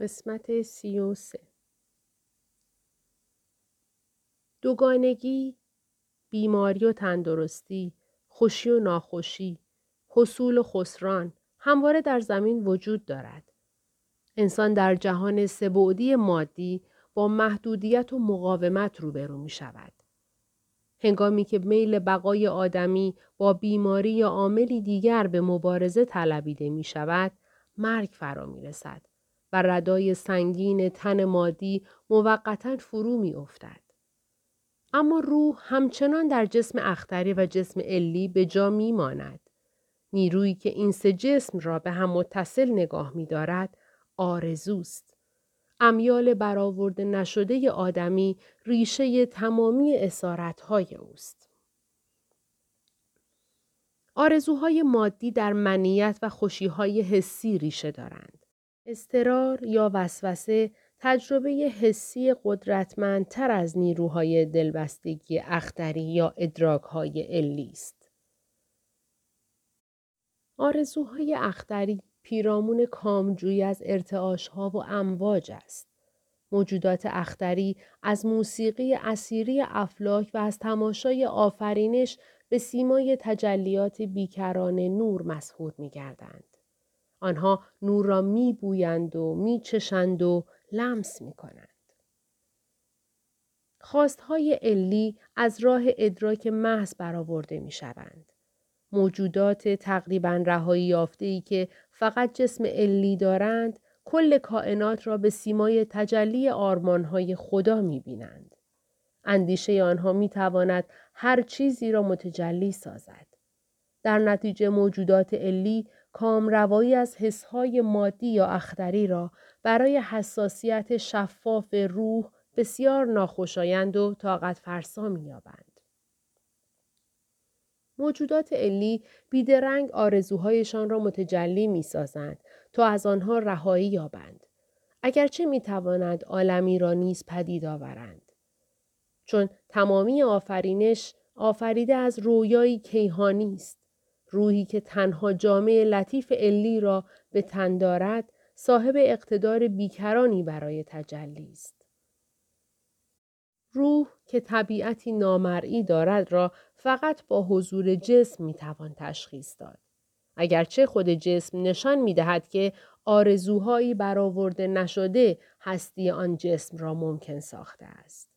قسمت سی و سه دوگانگی، بیماری و تندرستی، خوشی و ناخوشی، حصول و خسران همواره در زمین وجود دارد. انسان در جهان سبعدی مادی با محدودیت و مقاومت روبرو می شود. هنگامی که میل بقای آدمی با بیماری یا عاملی دیگر به مبارزه طلبیده می شود، مرگ فرا می رسد و ردای سنگین تن مادی موقتا فرو می افتد. اما روح همچنان در جسم اختری و جسم علی به جا می ماند. نیرویی که این سه جسم را به هم متصل نگاه می دارد آرزوست. امیال برآورده نشده آدمی ریشه تمامی اسارتهای اوست. آرزوهای مادی در منیت و خوشیهای حسی ریشه دارند. استرار یا وسوسه تجربه حسی قدرتمندتر از نیروهای دلبستگی اختری یا ادراکهای علی است. آرزوهای اختری پیرامون کامجویی از ارتعاشها و امواج است. موجودات اختری از موسیقی اسیری افلاک و از تماشای آفرینش به سیمای تجلیات بیکران نور مسهور می گردند. آنها نور را می بویند و می چشند و لمس می کنند. خواستهای علی از راه ادراک محض برآورده می شوند. موجودات تقریبا رهایی یافته ای که فقط جسم علی دارند کل کائنات را به سیمای تجلی آرمانهای خدا می بینند. اندیشه آنها می تواند هر چیزی را متجلی سازد. در نتیجه موجودات علی کامروایی از حسهای مادی یا اختری را برای حساسیت شفاف روح بسیار ناخوشایند و طاقت فرسا می‌یابند. موجودات علی بیدرنگ آرزوهایشان را متجلی می سازند تا از آنها رهایی یابند. اگرچه می توانند عالمی را نیز پدید آورند. چون تمامی آفرینش آفریده از رویایی کیهانی است. روحی که تنها جامعه لطیف علی را به تن دارد صاحب اقتدار بیکرانی برای تجلی است. روح که طبیعتی نامرئی دارد را فقط با حضور جسم می توان تشخیص داد. اگرچه خود جسم نشان می دهد که آرزوهایی برآورده نشده هستی آن جسم را ممکن ساخته است.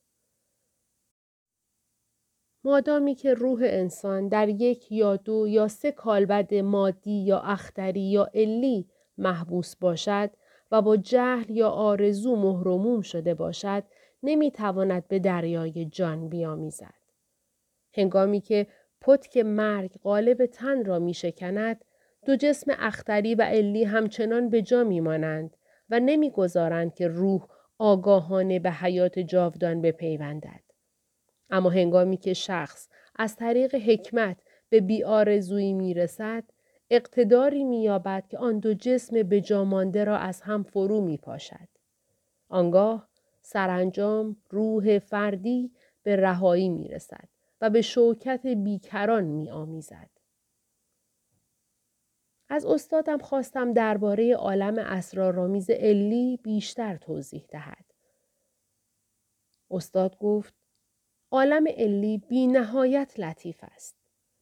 مادامی که روح انسان در یک یا دو یا سه کالبد مادی یا اختری یا علی محبوس باشد و با جهل یا آرزو مهرموم شده باشد نمی‌تواند به دریای جان بیامیزد. هنگامی که پتک مرگ قالب تن را می شکند، دو جسم اختری و علی همچنان به جا می مانند و نمی‌گذارند که روح آگاهانه به حیات جاودان بپیوندد. اما هنگامی که شخص از طریق حکمت به بیارزویی می رسد، اقتداری مییابد که آن دو جسم بجامانده را از هم فرو می پاشد. آنگاه سرانجام روح فردی به رهایی می رسد و به شوکت بیکران می آمیزد. از استادم خواستم درباره عالم اسرارآمیز علی بیشتر توضیح دهد. استاد گفت عالم علی بی نهایت لطیف است.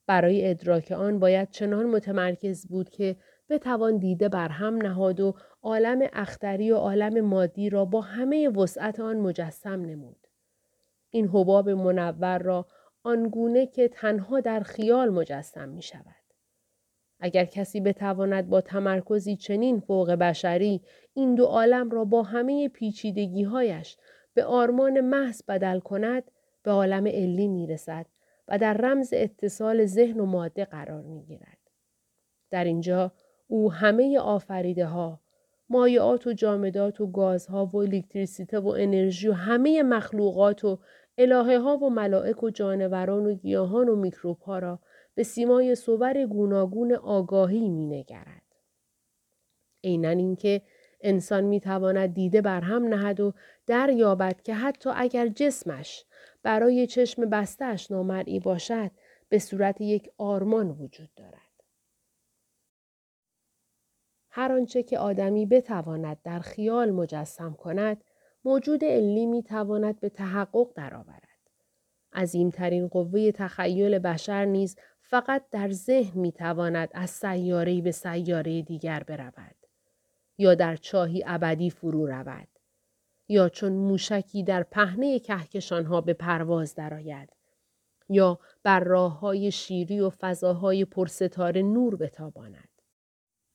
برای ادراک آن باید چنان متمرکز بود که بتوان دیده بر هم نهاد و عالم اختری و عالم مادی را با همه وسعت آن مجسم نمود. این حباب منور را آنگونه که تنها در خیال مجسم می شود. اگر کسی بتواند با تمرکزی چنین فوق بشری این دو عالم را با همه پیچیدگیهایش به آرمان محض بدل کند به عالم علی می رسد و در رمز اتصال ذهن و ماده قرار می گیرد. در اینجا او همه آفریده ها، مایعات و جامدات و گازها و الکتریسیته و انرژی و همه مخلوقات و الهه ها و ملائک و جانوران و گیاهان و میکروب ها را به سیمای صور گوناگون آگاهی می نگرد. اینن اینکه انسان می تواند دیده بر هم نهد و دریابد که حتی اگر جسمش برای چشم بستش نامرئی باشد به صورت یک آرمان وجود دارد. هر آنچه که آدمی بتواند در خیال مجسم کند موجود علی می تواند به تحقق درآورد. عظیمترین قوه تخیل بشر نیز فقط در ذهن می تواند از سیاره به سیاره دیگر برود. یا در چاهی ابدی فرو رود. یا چون موشکی در پهنه کهکشانها به پرواز درآید. یا بر راه های شیری و فضاهای پرستاره نور بتاباند.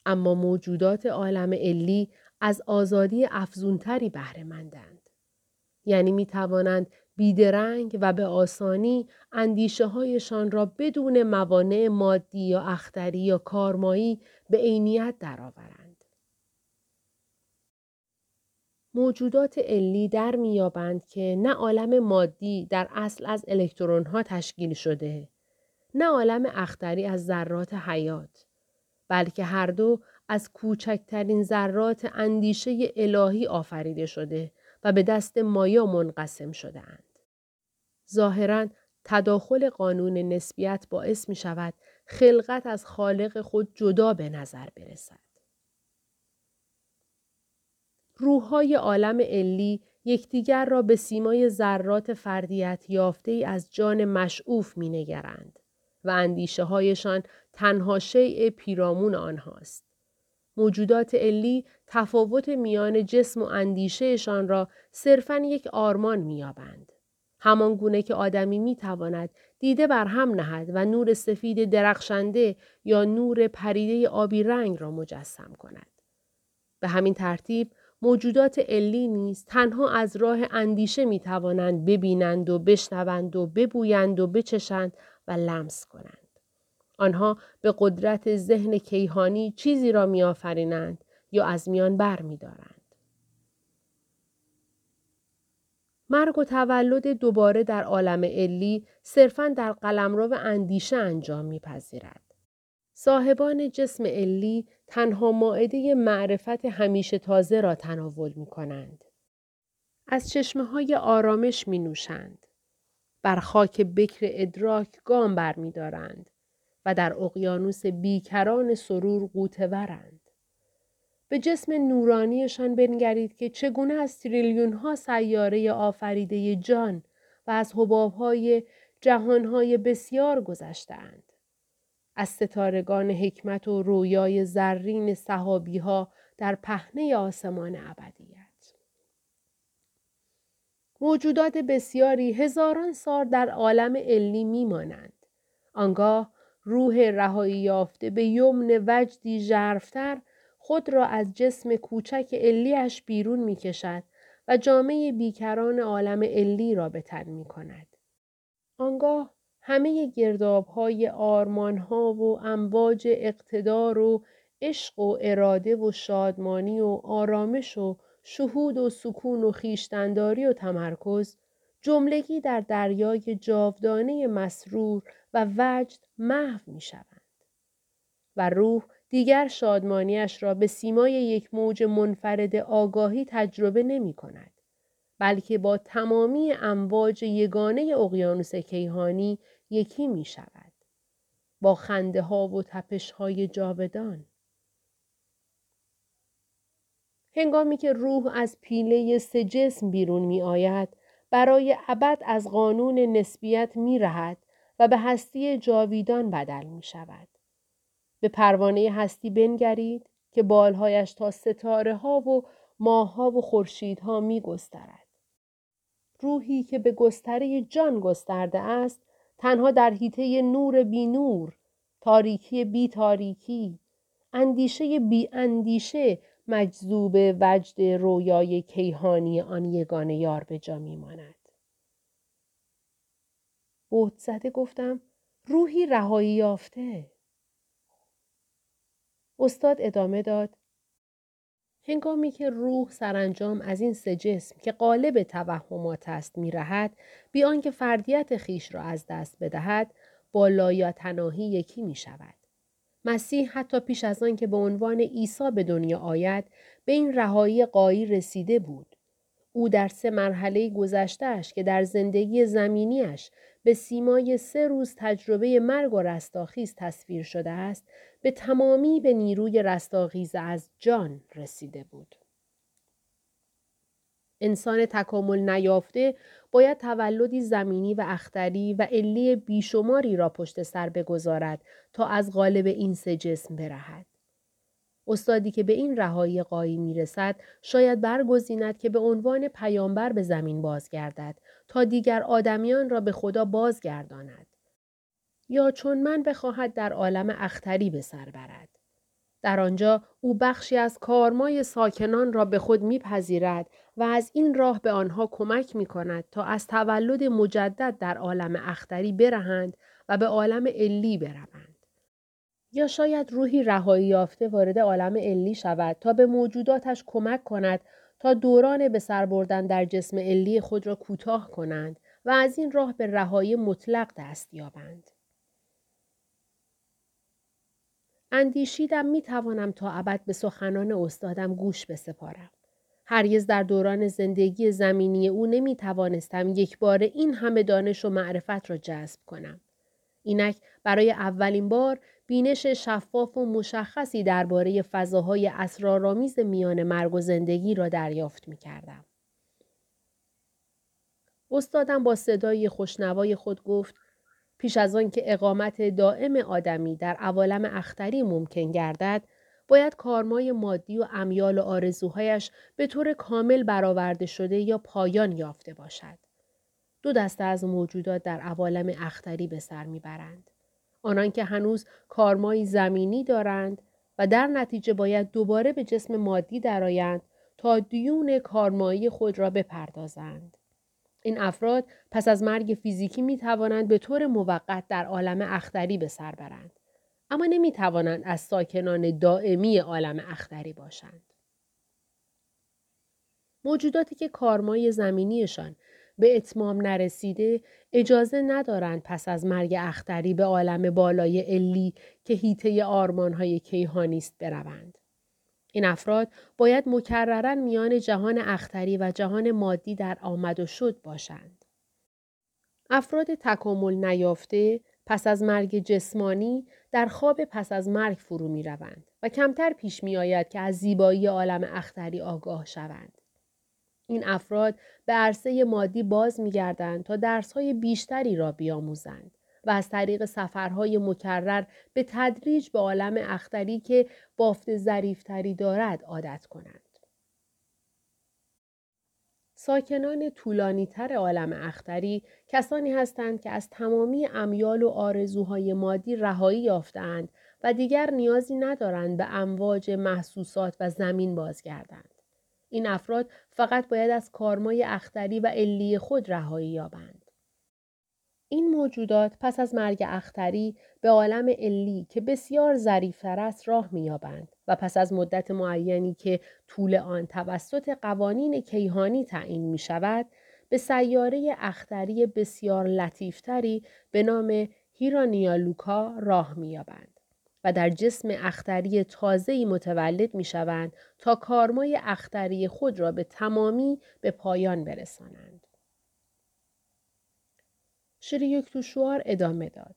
اما موجودات عالم علی از آزادی افزونتری بهره مندند. یعنی می توانند بیدرنگ و به آسانی اندیشه هایشان را بدون موانع مادی یا اختری یا کارمایی به عینیت درآورند. موجودات علی در میابند که نه عالم مادی در اصل از الکترون ها تشکیل شده نه عالم اختری از ذرات حیات بلکه هر دو از کوچکترین ذرات اندیشه الهی آفریده شده و به دست مایا منقسم شده اند. ظاهرا تداخل قانون نسبیت باعث می شود خلقت از خالق خود جدا به نظر برسد. روحهای عالم علی یکدیگر را به سیمای ذرات فردیت یافته ای از جان مشعوف می نگرند و اندیشه هایشان تنها شیء پیرامون آنهاست. موجودات علی تفاوت میان جسم و اندیشهشان را صرفا یک آرمان میابند. همان گونه که آدمی می تواند دیده بر هم نهد و نور سفید درخشنده یا نور پریده آبی رنگ را مجسم کند. به همین ترتیب موجودات علی نیز تنها از راه اندیشه می توانند ببینند و بشنوند و ببویند و بچشند و لمس کنند. آنها به قدرت ذهن کیهانی چیزی را میآفرینند یا از میان بر می دارند. مرگ و تولد دوباره در عالم علی صرفا در قلمرو اندیشه انجام میپذیرد. صاحبان جسم علی تنها ماعده معرفت همیشه تازه را تناول می کنند. از چشمه های آرامش می نوشند. بر خاک بکر ادراک گام بر می دارند و در اقیانوس بیکران سرور قوتورند. به جسم نورانیشان بنگرید که چگونه از تریلیون ها سیاره آفریده جان و از حباب های جهان های بسیار گذشتند. از ستارگان حکمت و رویای زرین صحابی ها در پهنه آسمان ابدیت. موجودات بسیاری هزاران سال در عالم علی میمانند. آنگاه روح رهایی یافته به یمن وجدی ژرفتر خود را از جسم کوچک علیش بیرون می کشد و جامعه بیکران عالم علی را به تن می کند. آنگاه همه گرداب های و امواج اقتدار و عشق و اراده و شادمانی و آرامش و شهود و سکون و خیشتنداری و تمرکز جملگی در دریای جاودانه مسرور و وجد محو می شوند. و روح دیگر شادمانیش را به سیمای یک موج منفرد آگاهی تجربه نمی کند. بلکه با تمامی امواج یگانه اقیانوس کیهانی یکی می شود. با خنده ها و تپش های جاودان. هنگامی که روح از پیله سه جسم بیرون می آید، برای ابد از قانون نسبیت می رهد و به هستی جاویدان بدل می شود. به پروانه هستی بنگرید که بالهایش تا ستاره ها و ماهها و خورشیدها می گسترد. روحی که به گستره جان گسترده است تنها در حیطه نور بی نور، تاریکی بی تاریکی، اندیشه بی اندیشه مجذوب وجد رویای کیهانی آن یگانه یار به جا می ماند. بود زده گفتم روحی رهایی یافته. استاد ادامه داد هنگامی که روح سرانجام از این سه جسم که قالب توهمات است میرهد بی آنکه فردیت خیش را از دست بدهد با لایاتناهی یکی می شود. مسیح حتی پیش از آن که به عنوان عیسی به دنیا آید به این رهایی قایی رسیده بود. او در سه مرحله گذشتهش که در زندگی زمینیش به سیمای سه روز تجربه مرگ و رستاخیز تصویر شده است به تمامی به نیروی رستاخیز از جان رسیده بود. انسان تکامل نیافته باید تولدی زمینی و اختری و علی بیشماری را پشت سر بگذارد تا از غالب این سه جسم برهد. استادی که به این رهایی قایی می رسد شاید برگزیند که به عنوان پیامبر به زمین بازگردد تا دیگر آدمیان را به خدا بازگرداند. یا چون من بخواهد در عالم اختری به سر برد. در آنجا او بخشی از کارمای ساکنان را به خود میپذیرد و از این راه به آنها کمک می کند تا از تولد مجدد در عالم اختری برهند و به عالم علی بروند. یا شاید روحی رهایی یافته وارد عالم علی شود تا به موجوداتش کمک کند تا دوران به سر بردن در جسم علی خود را کوتاه کنند و از این راه به رهایی مطلق دست یابند. اندیشیدم می توانم تا ابد به سخنان استادم گوش بسپارم. هرگز در دوران زندگی زمینی او نمی توانستم یک بار این همه دانش و معرفت را جذب کنم. اینک برای اولین بار بینش شفاف و مشخصی درباره فضاهای اسرارآمیز میان مرگ و زندگی را دریافت می کردم. استادم با صدای خوشنوای خود گفت پیش از آن که اقامت دائم آدمی در عوالم اختری ممکن گردد باید کارمای مادی و امیال و آرزوهایش به طور کامل برآورده شده یا پایان یافته باشد. دو دسته از موجودات در عوالم اختری به سر می‌برند. آنان که هنوز کارمایی زمینی دارند و در نتیجه باید دوباره به جسم مادی درآیند تا دیون کارمایی خود را بپردازند. این افراد پس از مرگ فیزیکی می توانند به طور موقت در عالم اختری به سر برند. اما نمی توانند از ساکنان دائمی عالم اختری باشند. موجوداتی که کارمای زمینیشان به اتمام نرسیده اجازه ندارند پس از مرگ اختری به عالم بالای علی که هیته آرمانهای کیهانی است بروند. این افراد باید مکررا میان جهان اختری و جهان مادی در آمد و شد باشند. افراد تکامل نیافته پس از مرگ جسمانی در خواب پس از مرگ فرو می روند و کمتر پیش می آید که از زیبایی عالم اختری آگاه شوند. این افراد به عرصه مادی باز می گردند تا درسهای بیشتری را بیاموزند و از طریق سفرهای مکرر به تدریج به عالم اختری که بافت ظریفتری دارد عادت کنند. ساکنان طولانیتر عالم اختری کسانی هستند که از تمامی امیال و آرزوهای مادی رهایی یافتند و دیگر نیازی ندارند به امواج محسوسات و زمین بازگردند. این افراد فقط باید از کارمای اختری و علی خود رهایی یابند. این موجودات پس از مرگ اختری به عالم علی که بسیار ظریفتر است راه مییابند و پس از مدت معینی که طول آن توسط قوانین کیهانی تعیین می شود به سیاره اختری بسیار لطیفتری به نام هیرانیالوکا راه مییابند و در جسم اختری تازه‌ای متولد می شوند تا کارمای اختری خود را به تمامی به پایان برسانند. شریک توشوار ادامه داد.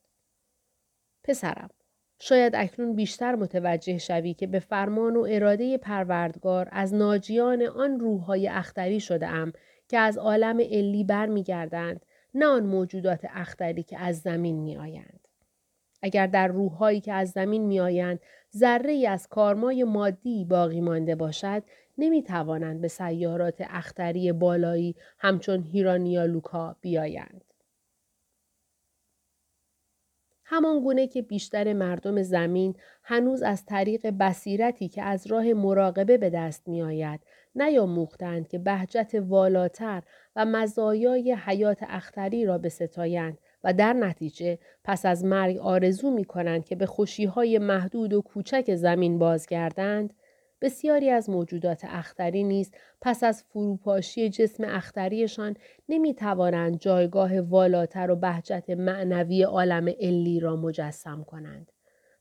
پسرم، شاید اکنون بیشتر متوجه شوی که به فرمان و اراده پروردگار از ناجیان آن روحهای اختری شده ام که از عالم علی برمیگردند نه آن موجودات اختری که از زمین می آیند. اگر در روحهایی که از زمین می آیند ذره ای از کارمای مادی باقی مانده باشد نمی توانند به سیارات اختری بالایی همچون هیرانیا لوکا بیایند. همان گونه که بیشتر مردم زمین هنوز از طریق بصیرتی که از راه مراقبه به دست می آید نیاموختند که بهجت والاتر و مزایای حیات اختری را بستایند و در نتیجه پس از مرگ آرزو می کنند که به خوشیهای محدود و کوچک زمین بازگردند بسیاری از موجودات اختری نیز پس از فروپاشی جسم اختریشان نمی توانند جایگاه والاتر و بهجت معنوی عالم علی را مجسم کنند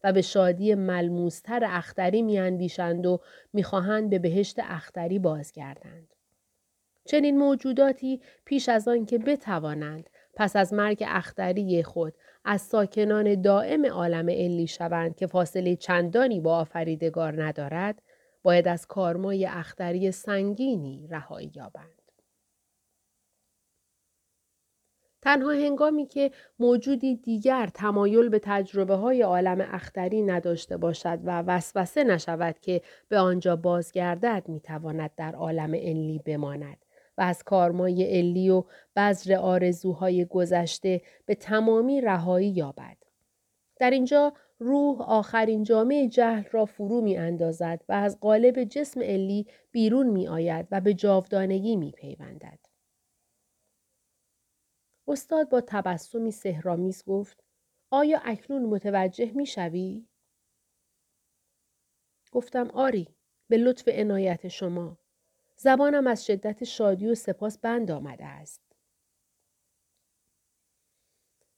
و به شادی ملموستر اختری میاندیشند و می‌خواهند به بهشت اختری بازگردند. چنین موجوداتی پیش از آن که بتوانند پس از مرگ اختری خود از ساکنان دائم عالم علی شوند که فاصله چندانی با آفریدگار ندارد باید از کارمای اختری سنگینی رهایی یابند. تنها هنگامی که موجودی دیگر تمایل به تجربه های عالم اختری نداشته باشد و وسوسه نشود که به آنجا بازگردد می‌تواند در عالم علی بماند و از کارمای علی و بذر آرزوهای گذشته به تمامی رهایی یابد. در اینجا روح آخرین جامعه جهل را فرو می اندازد و از قالب جسم علی بیرون می آید و به جاودانگی می پیوندد. استاد با تبسمی سهرامیز گفت آیا اکنون متوجه می شوی؟ گفتم آری به لطف عنایت شما. زبانم از شدت شادی و سپاس بند آمده است.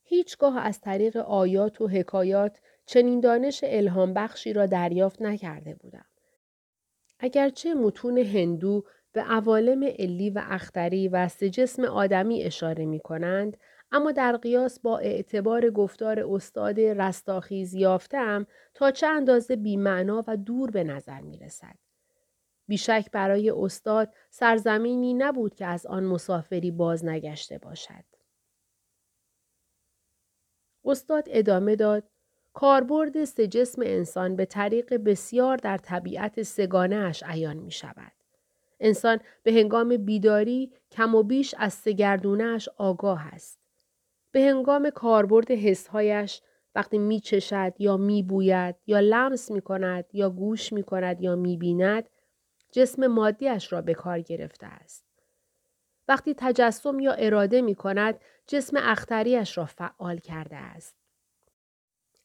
هیچگاه از طریق آیات و حکایات چنین دانش الهام بخشی را دریافت نکرده بودم. اگرچه متون هندو به عوالم علی و اختری و سه جسم آدمی اشاره می کنند، اما در قیاس با اعتبار گفتار استاد رستاخیز یافتم تا چه اندازه بیمعنا و دور به نظر می رسد. بیشک برای استاد سرزمینی نبود که از آن مسافری باز نگشته باشد. استاد ادامه داد کاربرد سه جسم انسان به طریق بسیار در طبیعت سگانه اش عیان می شود. انسان به هنگام بیداری کم و بیش از سگردونهش آگاه است. به هنگام کاربرد حسهایش وقتی می چشد یا می بوید یا لمس می کند یا گوش می کند یا می بیند جسم مادیش را به کار گرفته است. وقتی تجسم یا اراده می کند جسم اختریش را فعال کرده است.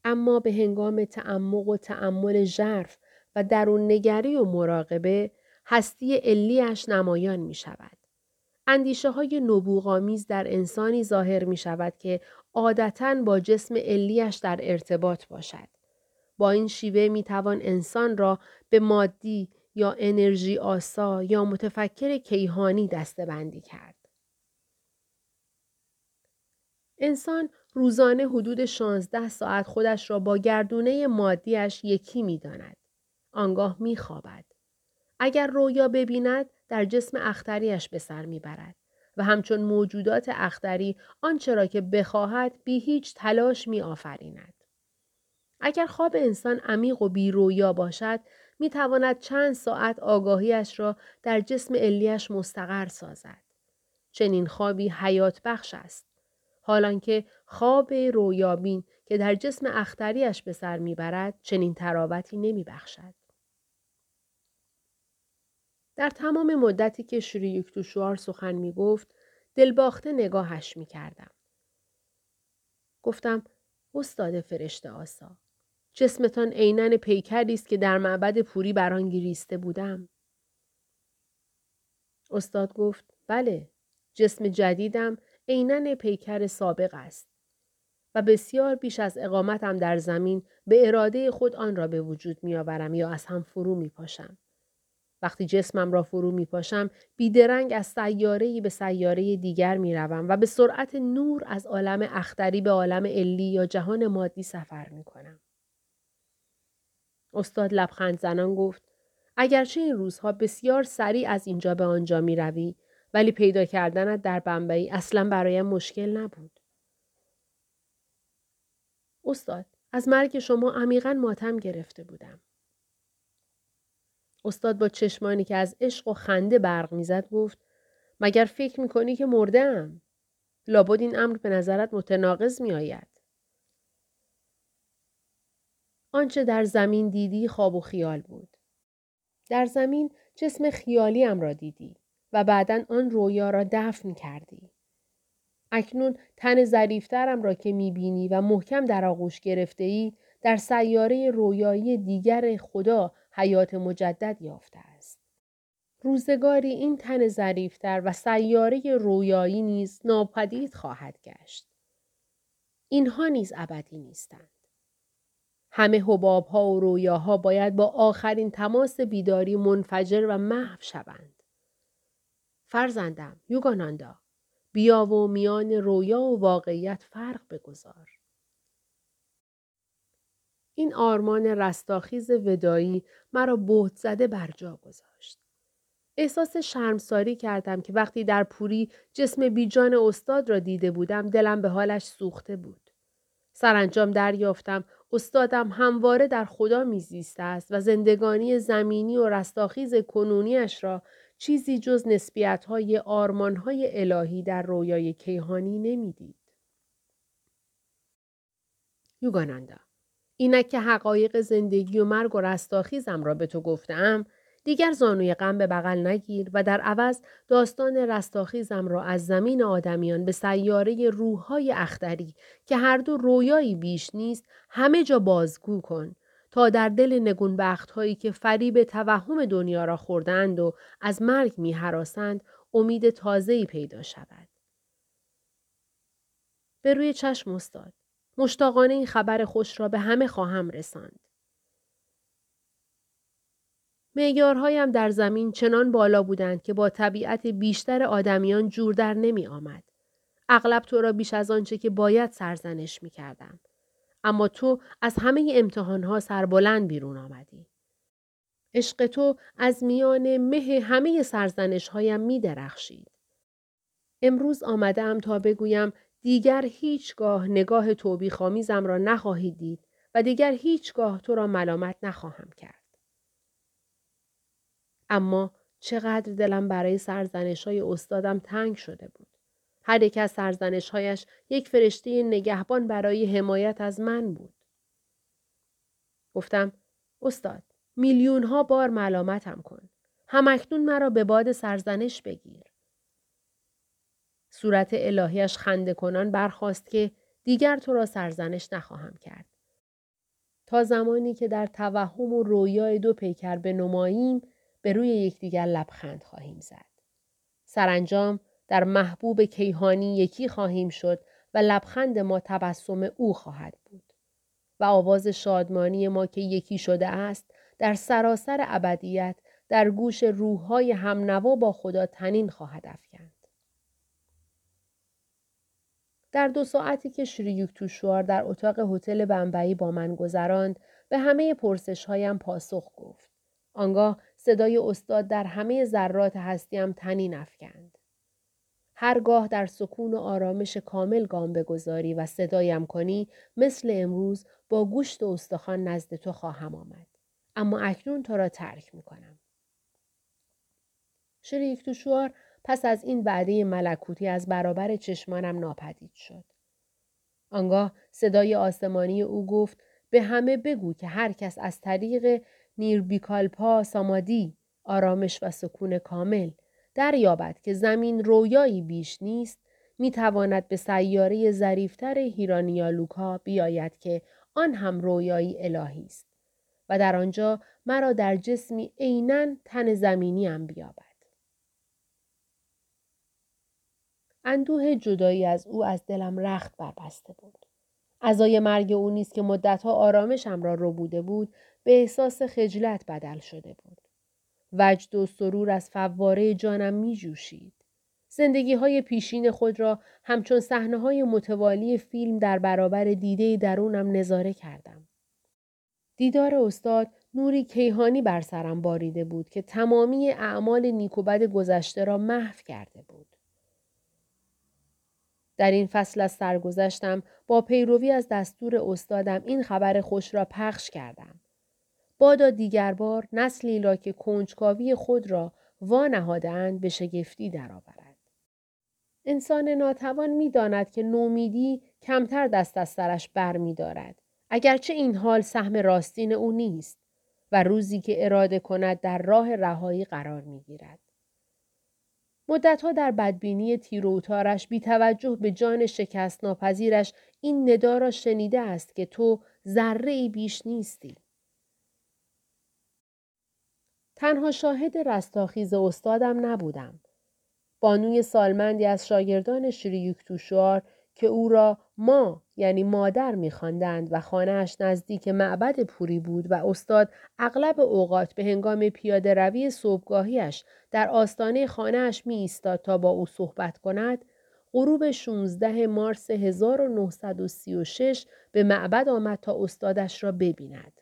اما به هنگام تعمق و تعمل ژرف و درون نگری و مراقبه هستی علیش نمایان می شود. اندیشه های نبوغامیز در انسانی ظاهر می شود که عادتا با جسم علیش در ارتباط باشد. با این شیوه می توان انسان را به مادی یا انرژی آسا یا متفکر کیهانی دسته بندی کرد. انسان روزانه حدود 16 ساعت خودش را با گردونه مادیش یکی می داند. آنگاه می خوابد. اگر رویا ببیند در جسم اختریش به سر می‌برد و همچون موجودات اختری آنچه را که بخواهد بی هیچ تلاش می آفریند. اگر خواب انسان عمیق و بی رویا باشد می تواند چند ساعت آگاهیش را در جسم علیش مستقر سازد. چنین خوابی حیات بخش است. حالانکه خواب رویابین که در جسم اختریش به سر می‌برد چنین تراوتی نمی بخشد. در تمام مدتی که شری یکتوشوار سخن می گفت دلباخته نگاهش می کردم. گفتم استاد فرشته آسا جسمتان عینن پیکری است که در معبد پوری بر آن گریسته بودم. استاد گفت بله جسم جدیدم عینن پیکر سابق است و بسیار بیش از اقامتم در زمین به اراده خود آن را به وجود می آورم یا از هم فرو می پاشم. وقتی جسمم را فرو می پاشم بیدرنگ از سیاره به سیاره دیگر می روم و به سرعت نور از عالم اختری به عالم علی یا جهان مادی سفر می کنم. استاد لبخند زنان گفت اگرچه این روزها بسیار سریع از اینجا به آنجا می روی ولی پیدا کردنت در بمبئی اصلا برایم مشکل نبود. استاد از مرگ شما عمیقا ماتم گرفته بودم. استاد با چشمانی که از عشق و خنده برق می‌زد گفت مگر فکر می‌کنی که مردم؟ لابد این امر به نظرت متناقض میآید. آنچه در زمین دیدی خواب و خیال بود. در زمین جسم خیالی ام را دیدی و بعدا آن رویا را دفن کردی. اکنون تن ظریفترم را که می‌بینی و محکم در آغوش گرفته ای در سیاره رویایی دیگر خدا حیات مجدد یافته است. روزگاری این تن ظریفتر و سیاره رویایی نیز ناپدید خواهد گشت. اینها نیز ابدی نیستند. همه حباب ها و رویاها باید با آخرین تماس بیداری منفجر و محو شوند. فرزندم یوگاناندا بیا و میان رویا و واقعیت فرق بگذار. این آرمان رستاخیز ودایی مرا بهت زده بر جا گذاشت. احساس شرمساری کردم که وقتی در پوری جسم بیجان استاد را دیده بودم دلم به حالش سوخته بود. سرانجام دریافتم استادم همواره در خدا میزیسته است و زندگانی زمینی و رستاخیز کنونیش را چیزی جز نسبیت های آرمان های الهی در رویای کیهانی نمی‌دید. یوگاناندا اینک که حقایق زندگی و مرگ و رستاخیزم را به تو گفتم دیگر زانوی غم به بغل نگیر و در عوض داستان رستاخیزم را از زمین آدمیان به سیاره روحهای اختری که هر دو رویایی بیش نیست همه جا بازگو کن تا در دل نگونبخت هایی که فریب توهم دنیا را خوردند و از مرگ می حراسند امید تازه‌ای پیدا شود. به روی چشم استاد. مشتاقانه این خبر خوش را به همه خواهم رساند. معیارهایم در زمین چنان بالا بودند که با طبیعت بیشتر آدمیان جور در نمی آمد. اغلب تو را بیش از آنچه که باید سرزنش می کردم. اما تو از همه امتحانها سربلند بیرون آمدی. عشق تو از میان مه همه سرزنش هایم می درخشید. امروز آمدم تا بگویم دیگر هیچگاه نگاه توبی خامیزم را نخواهید دید و دیگر هیچگاه تو را ملامت نخواهم کرد. اما چقدر دلم برای سرزنش های استادم تنگ شده بود. هر یک از سرزنشهایش یک فرشته نگهبان برای حمایت از من بود. گفتم استاد میلیون ها بار ملامتم کن. همکنون مرا به باد سرزنش بگیر. صورت الهیش خنده کنان برخواست که دیگر تو را سرزنش نخواهم کرد. تا زمانی که در توهم و رویای دو پیکر به نماییم به روی یکدیگر لبخند خواهیم زد. سرانجام در محبوب کیهانی یکی خواهیم شد و لبخند ما تبسم او خواهد بود. و آواز شادمانی ما که یکی شده است در سراسر ابدیت در گوش روحهای همنوا با خدا تنین خواهد افکند. در دو ساعتی که شریوک توشوار در اتاق هتل بمبئی با من گذراند به همه پرسش هایم پاسخ گفت. آنگاه صدای استاد در همه ذرات هستیم تنین افکند. هرگاه در سکون و آرامش کامل گام بگذاری و صدایم کنی مثل امروز با گوشت و استخوان نزد تو خواهم آمد. اما اکنون تو را ترک می کنم. شریک توشوار پس از این وعده ملکوتی از برابر چشمانم ناپدید شد. آنگاه صدای آسمانی او گفت به همه بگو که هر کس از طریق نیربیکالپا سامادی آرامش و سکون کامل دریابد که زمین رویایی بیش نیست می تواند به سیاره ظریفتر هیرانیالوکا بیاید که آن هم رویایی الهی است و در آنجا مرا در جسمی عینا تن زمینی هم بیابد. اندوه جدایی از او از دلم رخت بربسته بود. ازای مرگ او نیست که مدتها آرامشم را رو بوده بود به احساس خجلت بدل شده بود. وجد و سرور از فواره جانم می جوشید. زندگی های پیشین خود را همچون صحنه های متوالی فیلم در برابر دیده درونم نظاره کردم. دیدار استاد نوری کیهانی بر سرم باریده بود که تمامی اعمال نیکوبد گذشته را محو کرده بود. در این فصل از سرگذشتم با پیروی از دستور استادم این خبر خوش را پخش کردم. بادا دیگر بار نسلی را که کنجکاوی خود را وا نهادهاند به شگفتی درآورد. انسان ناتوان می‌داند که نومیدی کمتر دست از سرش بر می دارد. اگرچه این حال سهم راستین او نیست و روزی که اراده کند در راه رهایی قرار می گیرد. مدتها در بدبینی تیروتارش بی توجه به جان شکست ناپذیرش این ندا را شنیده است که تو ذره ای بیش نیستی. تنها شاهد رستاخیز استادم نبودم. بانوی سالمندی از شاگردان شریوک توشوار که او را ما یعنی مادر میخواندند و خانهاش نزدیک معبد پوری بود و استاد اغلب اوقات به هنگام پیاده روی صبحگاهیش در آستانه خانهاش می ایستاد تا با او صحبت کند غروب 16 مارس 1936 به معبد آمد تا استادش را ببیند.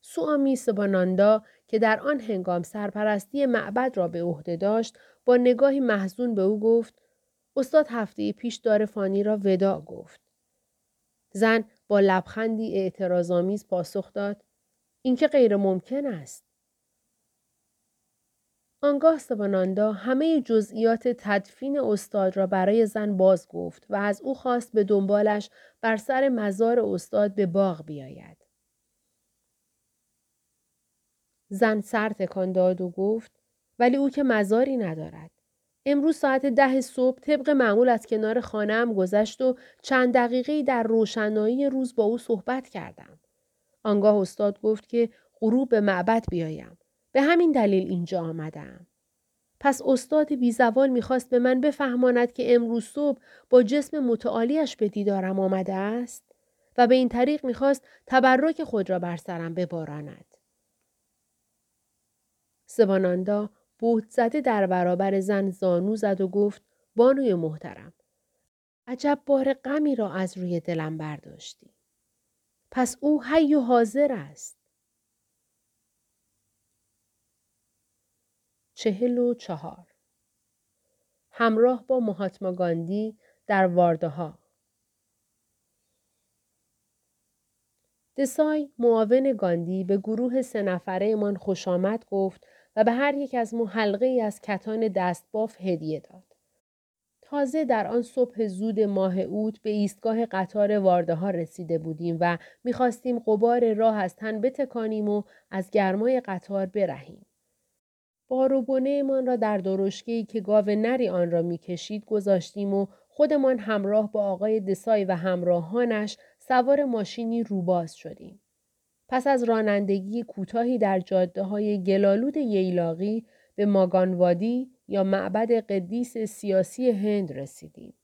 سوامی سباناندا که در آن هنگام سرپرستی معبد را به عهده داشت با نگاهی محزون به او گفت استاد هفته پیش دار فانی را ودا گفت. زن با لبخندی اعتراضآمیز پاسخ داد اینکه غیر ممکن است. آنگاه سباناندا همه جزئیات تدفین استاد را برای زن باز گفت و از او خواست به دنبالش بر سر مزار استاد به باغ بیاید. زن سر تکان داد و گفت ولی او که مزاری ندارد. امروز ساعت ده صبح طبق معمول از کنار خانهام گذشت و چند دقیقه در روشنایی روز با او صحبت کردم. آنگاه استاد گفت که غروب به معبد بیایم. به همین دلیل اینجا آمدم. پس استاد بیزوال می‌خواست به من بفهماند که امروز صبح با جسم متعالیش به دیدارم آمده است و به این طریق می‌خواست تبرک خود را بر سرم بباراند. سباناندا بوت زده در برابر زن زانو زد و گفت بانوی محترم. عجب بار غمی را از روی دلم برداشتی. پس او حی و حاضر است. چهل و چهار همراه با مهاتما گاندی در وارده ها دسای معاون گاندی به گروه سه نفره من خوش آمد گفت و به هر یک از ما حلقه ای از کتان دستباف هدیه داد. تازه در آن صبح زود ماه اوت به ایستگاه قطار وارده ها رسیده بودیم و می‌خواستیم قبار راه از تن بتکانیم و از گرمای قطار برهیم. بار و من را در درشگهی که گاو نری آن را می‌کشید گذاشتیم و خودمان همراه با آقای دسای و همراهانش سوار ماشینی روباز شدیم. پس از رانندگی کوتاهی در جاده های گلالود ییلاقی به ماگانوادی یا معبد قدیس سیاسی هند رسیدیم.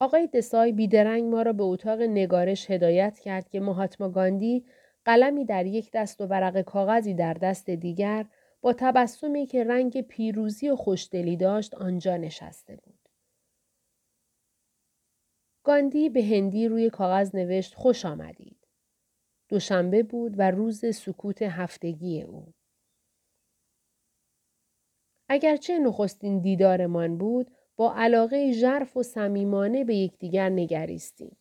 آقای دسای بیدرنگ ما را به اتاق نگارش هدایت کرد که مهاتما گاندی قلمی در یک دست و ورق کاغذی در دست دیگر با تبسمی که رنگ پیروزی و خوشدلی داشت آنجا نشسته بود. گاندی به هندی روی کاغذ نوشت خوش آمدید. دوشنبه بود و روز سکوت هفتگی او. اگرچه نخستین دیدارمان بود با علاقه ژرف و صمیمانه به یکدیگر نگریستیم.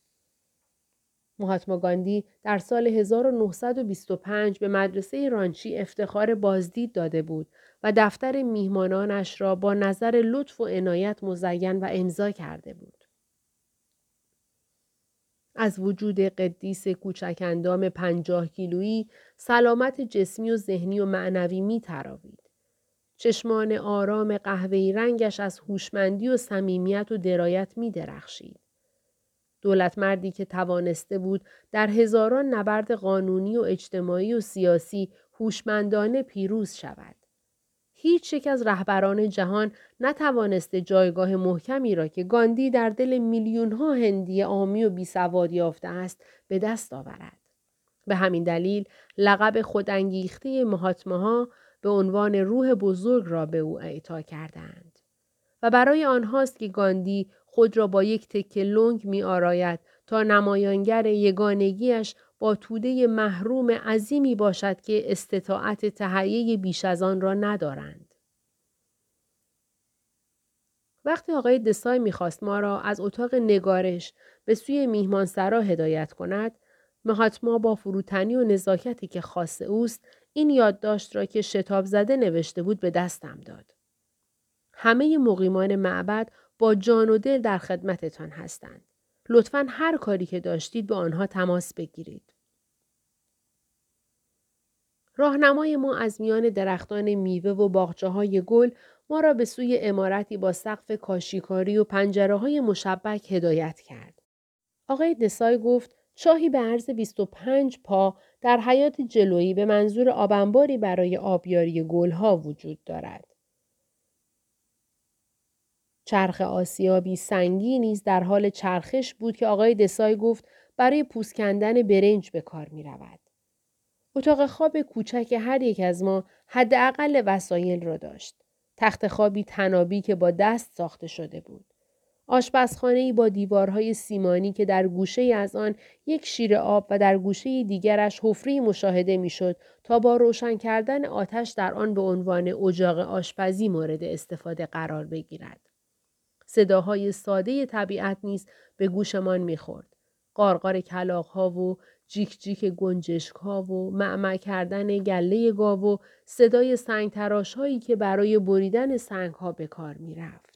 مهاتما گاندی در سال 1925 به مدرسه رانچی افتخار بازدید داده بود و دفتر میهمانانش را با نظر لطف و عنایت مزین و امضا کرده بود. از وجود قدیس کوچک اندام پنجاه کیلویی سلامت جسمی و ذهنی و معنوی می تراوید. چشمان آرام قهوه‌ای رنگش از هوشمندی و صمیمیت و درایت می درخشید. دولت مردی که توانسته بود در هزاران نبرد قانونی و اجتماعی و سیاسی هوشمندانه پیروز شود. هیچ یک از رهبران جهان نتوانسته جایگاه محکمی را که گاندی در دل میلیون ها هندی آمی و بیسواد یافته است به دست آورد. به همین دلیل لقب خودانگیخته مهاتماها به عنوان روح بزرگ را به او اعطا کردند. و برای آنهاست که گاندی خود را با یک تکه لنگ می آراید تا نمایانگر یگانگیش با توده محروم عظیمی باشد که استطاعت تهیه بیش از آن را ندارند. وقتی آقای دسای می‌خواست ما را از اتاق نگارش به سوی میهمانسرا هدایت کند، مهاتما با فروتنی و نزاکتی که خاص اوست این یادداشت را که شتاب زده نوشته بود به دستم داد. همه مقیمان معبد با جان و دل در خدمتتان هستند. لطفا هر کاری که داشتید به آنها تماس بگیرید. راهنمای ما از میان درختان میوه و باغچه های گل ما را به سوی امارتی با سقف کاشیکاری و پنجره های مشبک هدایت کرد. آقای دسای گفت چاهی به عرض 25 پا در حیات جلویی به منظور آبنباری برای آبیاری گلها وجود دارد. چرخ آسیابی سنگی نیز در حال چرخش بود که آقای دسای گفت برای پوست کندن برنج به کار می رود. اتاق خواب کوچک هر یک از ما حداقل وسایل را داشت. تخت خوابی تنابی که با دست ساخته شده بود. آشپزخانه با دیوارهای سیمانی که در گوشه از آن یک شیر آب و در گوشه دیگرش حفری مشاهده می‌شد تا با روشن کردن آتش در آن به عنوان اجاق آشپزی مورد استفاده قرار بگیرد. صداهای ساده طبیعت نیز به گوشمان می‌خورد. قارقار کلاقها و جیک جیک گنجشک ها و معمع کردن گله گاو و صدای سنگ تراش هایی که برای بریدن سنگ ها به کار می رفت.